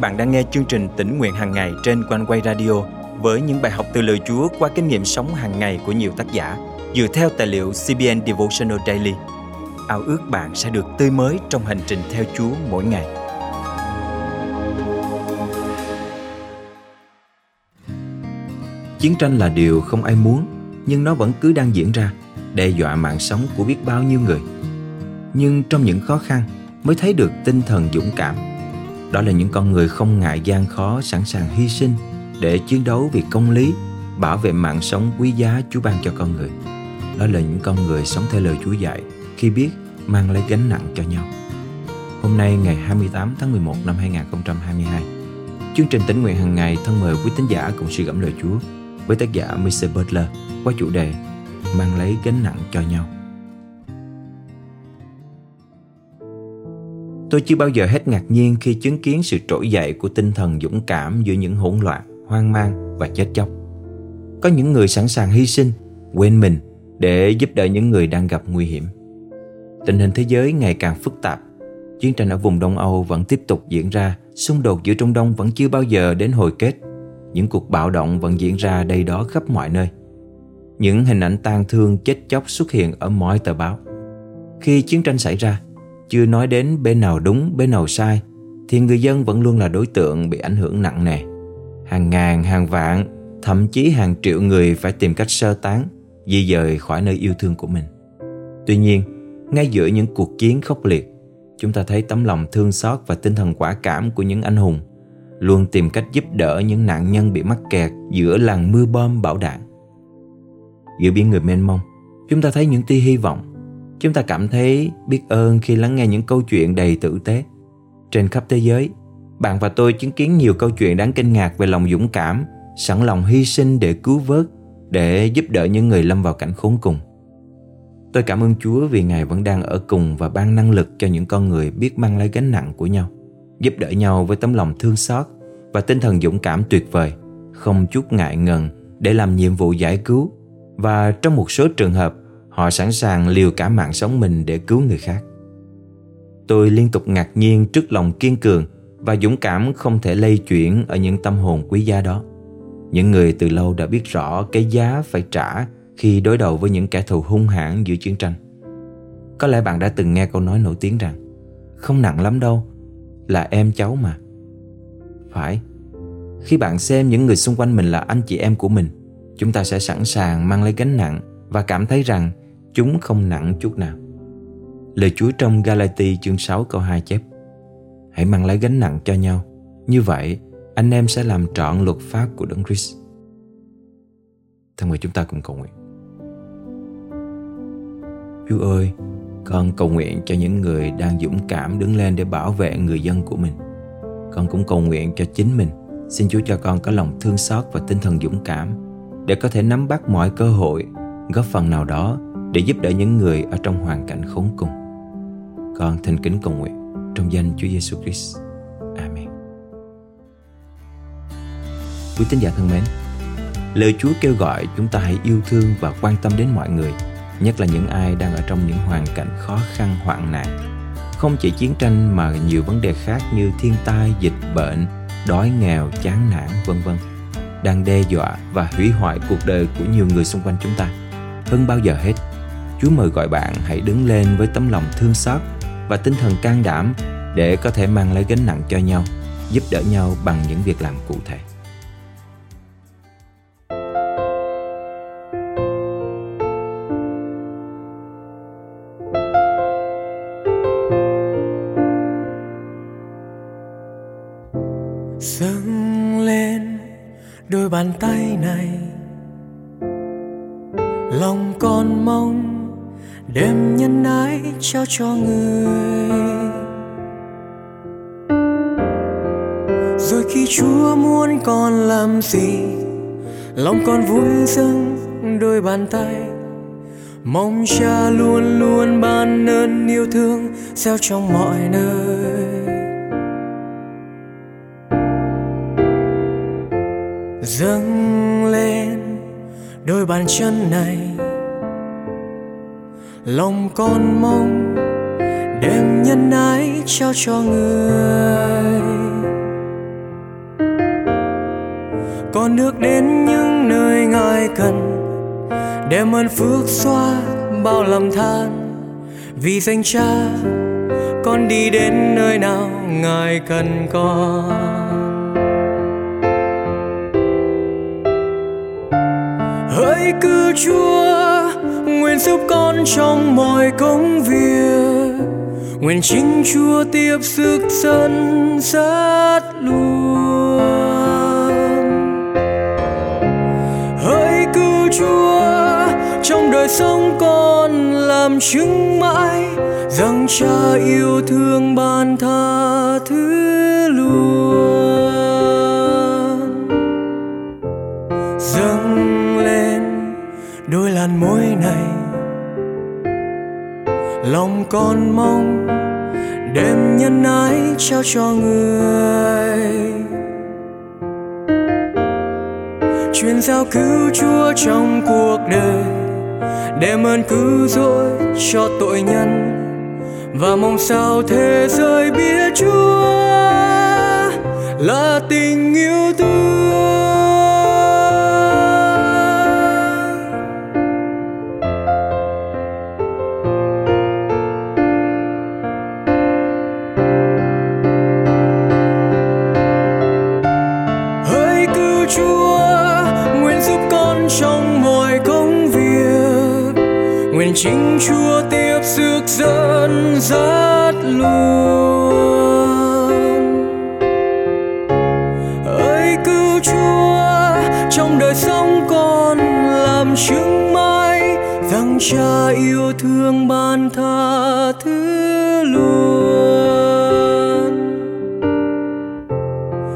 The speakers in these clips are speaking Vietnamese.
bạn đang nghe chương trình tỉnh nguyện hàng ngày trên quanh quay radio với những bài học từ lời Chúa qua kinh nghiệm sống hàng ngày của nhiều tác giả dựa theo tài liệu CBN Devotional Daily. Ao ước bạn sẽ được tươi mới trong hành trình theo Chúa mỗi ngày. Chiến tranh là điều không ai muốn, nhưng nó vẫn cứ đang diễn ra, đe dọa mạng sống của biết bao nhiêu người. Nhưng trong những khó khăn mới thấy được tinh thần dũng cảm đó là những con người không ngại gian khó sẵn sàng hy sinh để chiến đấu vì công lý, bảo vệ mạng sống quý giá Chúa ban cho con người đó là những con người sống theo lời Chúa dạy, khi biết mang lấy gánh nặng cho nhau hôm nay, ngày 28 tháng 11 năm 2022 chương trình tỉnh nguyện hàng ngày thân mời quý tín giả cùng suy gẫm lời Chúa với tác giả Mr. Butler qua chủ đề mang lấy gánh nặng cho nhau Tôi chưa bao giờ hết ngạc nhiên khi chứng kiến sự trỗi dậy của tinh thần dũng cảm giữa những hỗn loạn, hoang mang và chết chóc. Có những người sẵn sàng hy sinh, quên mình để giúp đỡ những người đang gặp nguy hiểm. Tình hình thế giới ngày càng phức tạp. Chiến tranh ở vùng Đông Âu vẫn tiếp tục diễn ra, xung đột giữa Trung Đông vẫn chưa bao giờ đến hồi kết. Những cuộc bạo động vẫn diễn ra đây đó khắp mọi nơi. Những hình ảnh tang thương chết chóc xuất hiện ở mọi tờ báo. Khi chiến tranh xảy ra, chưa nói đến bên nào đúng, bên nào sai, thì người dân vẫn luôn là đối tượng bị ảnh hưởng nặng nề. Hàng ngàn, hàng vạn, thậm chí hàng triệu người phải tìm cách sơ tán, di dời khỏi nơi yêu thương của mình. Tuy nhiên, ngay giữa những cuộc chiến khốc liệt, chúng ta thấy tấm lòng thương xót và tinh thần quả cảm của những anh hùng, luôn tìm cách giúp đỡ những nạn nhân bị mắc kẹt giữa làng mưa bom bão đạn. Giữa biển người mênh mông, chúng ta thấy những tia hy vọng Chúng ta cảm thấy biết ơn khi lắng nghe những câu chuyện đầy tử tế. Trên khắp thế giới, bạn và tôi chứng kiến nhiều câu chuyện đáng kinh ngạc về lòng dũng cảm, sẵn lòng hy sinh để cứu vớt, để giúp đỡ những người lâm vào cảnh khốn cùng. Tôi cảm ơn Chúa vì Ngài vẫn đang ở cùng và ban năng lực cho những con người biết mang lấy gánh nặng của nhau, giúp đỡ nhau với tấm lòng thương xót và tinh thần dũng cảm tuyệt vời, không chút ngại ngần để làm nhiệm vụ giải cứu và trong một số trường hợp Họ sẵn sàng liều cả mạng sống mình để cứu người khác. Tôi liên tục ngạc nhiên trước lòng kiên cường và dũng cảm không thể lây chuyển ở những tâm hồn quý giá đó. Những người từ lâu đã biết rõ cái giá phải trả khi đối đầu với những kẻ thù hung hãn giữa chiến tranh. Có lẽ bạn đã từng nghe câu nói nổi tiếng rằng Không nặng lắm đâu, là em cháu mà. Phải, khi bạn xem những người xung quanh mình là anh chị em của mình, chúng ta sẽ sẵn sàng mang lấy gánh nặng và cảm thấy rằng chúng không nặng chút nào. Lời Chúa trong Galati chương 6 câu 2 chép, Hãy mang lấy gánh nặng cho nhau, Như vậy anh em sẽ làm trọn luật pháp của Đấng Christ. Thân mời chúng ta cùng cầu nguyện. Chúa ơi, Con cầu nguyện cho những người đang dũng cảm đứng lên để bảo vệ người dân của mình. Con cũng cầu nguyện cho chính mình. Xin Chúa cho con có lòng thương xót và tinh thần dũng cảm Để có thể nắm bắt mọi cơ hội, Góp phần nào đó để giúp đỡ những người ở trong hoàn cảnh khốn cùng. Con thành kính cầu nguyện trong danh Chúa Giêsu Christ. Amen. Quý tín giả thân mến, lời Chúa kêu gọi chúng ta hãy yêu thương và quan tâm đến mọi người, nhất là những ai đang ở trong những hoàn cảnh khó khăn hoạn nạn. Không chỉ chiến tranh mà nhiều vấn đề khác như thiên tai, dịch bệnh, đói nghèo, chán nản, vân vân đang đe dọa và hủy hoại cuộc đời của nhiều người xung quanh chúng ta. Hơn bao giờ hết, Chúa mời gọi bạn hãy đứng lên với tấm lòng thương xót và tinh thần can đảm để có thể mang lấy gánh nặng cho nhau, giúp đỡ nhau bằng những việc làm cụ thể. dâng lên đôi bàn tay này lòng con mong đem nhân ái trao cho người. Rồi khi chúa muốn con làm gì, lòng con vui dâng đôi bàn tay. Mong cha luôn luôn ban ơn yêu thương gieo trong mọi nơi. Dâng lên đôi bàn chân này lòng con mong đem nhân ái trao cho người. Con nước đến những nơi ngài cần đem ơn phước xóa bao lầm than. Vì danh cha, con đi đến nơi nào ngài cần con. Hỡi cứ chúa nguyện giúp con trong mọi công việc. Nguyện chính chúa tiếp sức dân dắt luôn. Hỡi cứu chúa, trong đời sống con làm chứng mãi rằng cha yêu thương ban tha thứ luôn. Lòng con mong đem nhân ái trao cho người. Truyền giao cứu chúa trong cuộc đời, đem ơn cứu rỗi cho tội nhân. Và mong sao thế giới biết chúa là tình trong mọi công việc. Nguyện chính chúa tiếp sức dẫn dắt luôn. Ơi cứu chúa, trong đời sống con làm chứng mãi rằng cha yêu thương ban tha thứ luôn.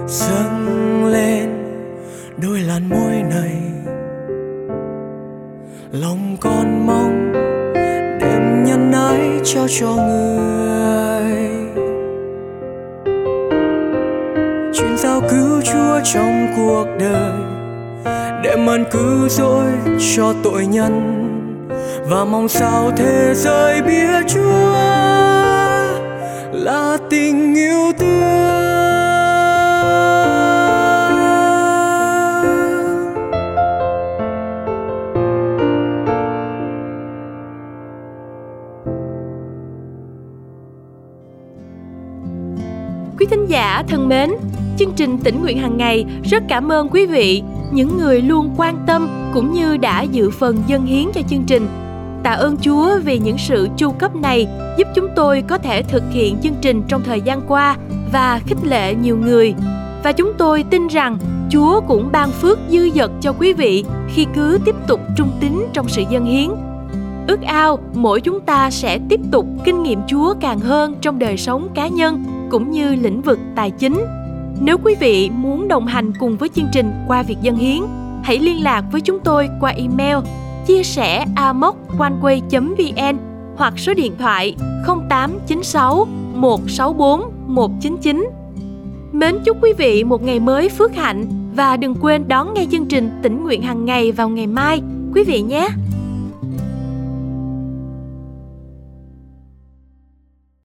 Dâng lên đôi làn môi này lòng con mong đem nhân ái trao cho người. Truyền giao cứu chúa trong cuộc đời, để ơn cứu rỗi cho tội nhân. Và mong sao thế giới biết chúa là tình yêu thương thính giả thân mến, chương trình tỉnh nguyện hàng ngày rất cảm ơn quý vị, những người luôn quan tâm cũng như đã dự phần dân hiến cho chương trình. Tạ ơn Chúa vì những sự chu cấp này giúp chúng tôi có thể thực hiện chương trình trong thời gian qua và khích lệ nhiều người. Và chúng tôi tin rằng Chúa cũng ban phước dư dật cho quý vị khi cứ tiếp tục trung tín trong sự dân hiến. Ước ao mỗi chúng ta sẽ tiếp tục kinh nghiệm Chúa càng hơn trong đời sống cá nhân cũng như lĩnh vực tài chính. Nếu quý vị muốn đồng hành cùng với chương trình qua việc dân hiến, hãy liên lạc với chúng tôi qua email chia sẻ amoconeway.vn hoặc số điện thoại 0896 164 199. Mến chúc quý vị một ngày mới phước hạnh và đừng quên đón nghe chương trình tỉnh nguyện hàng ngày vào ngày mai quý vị nhé.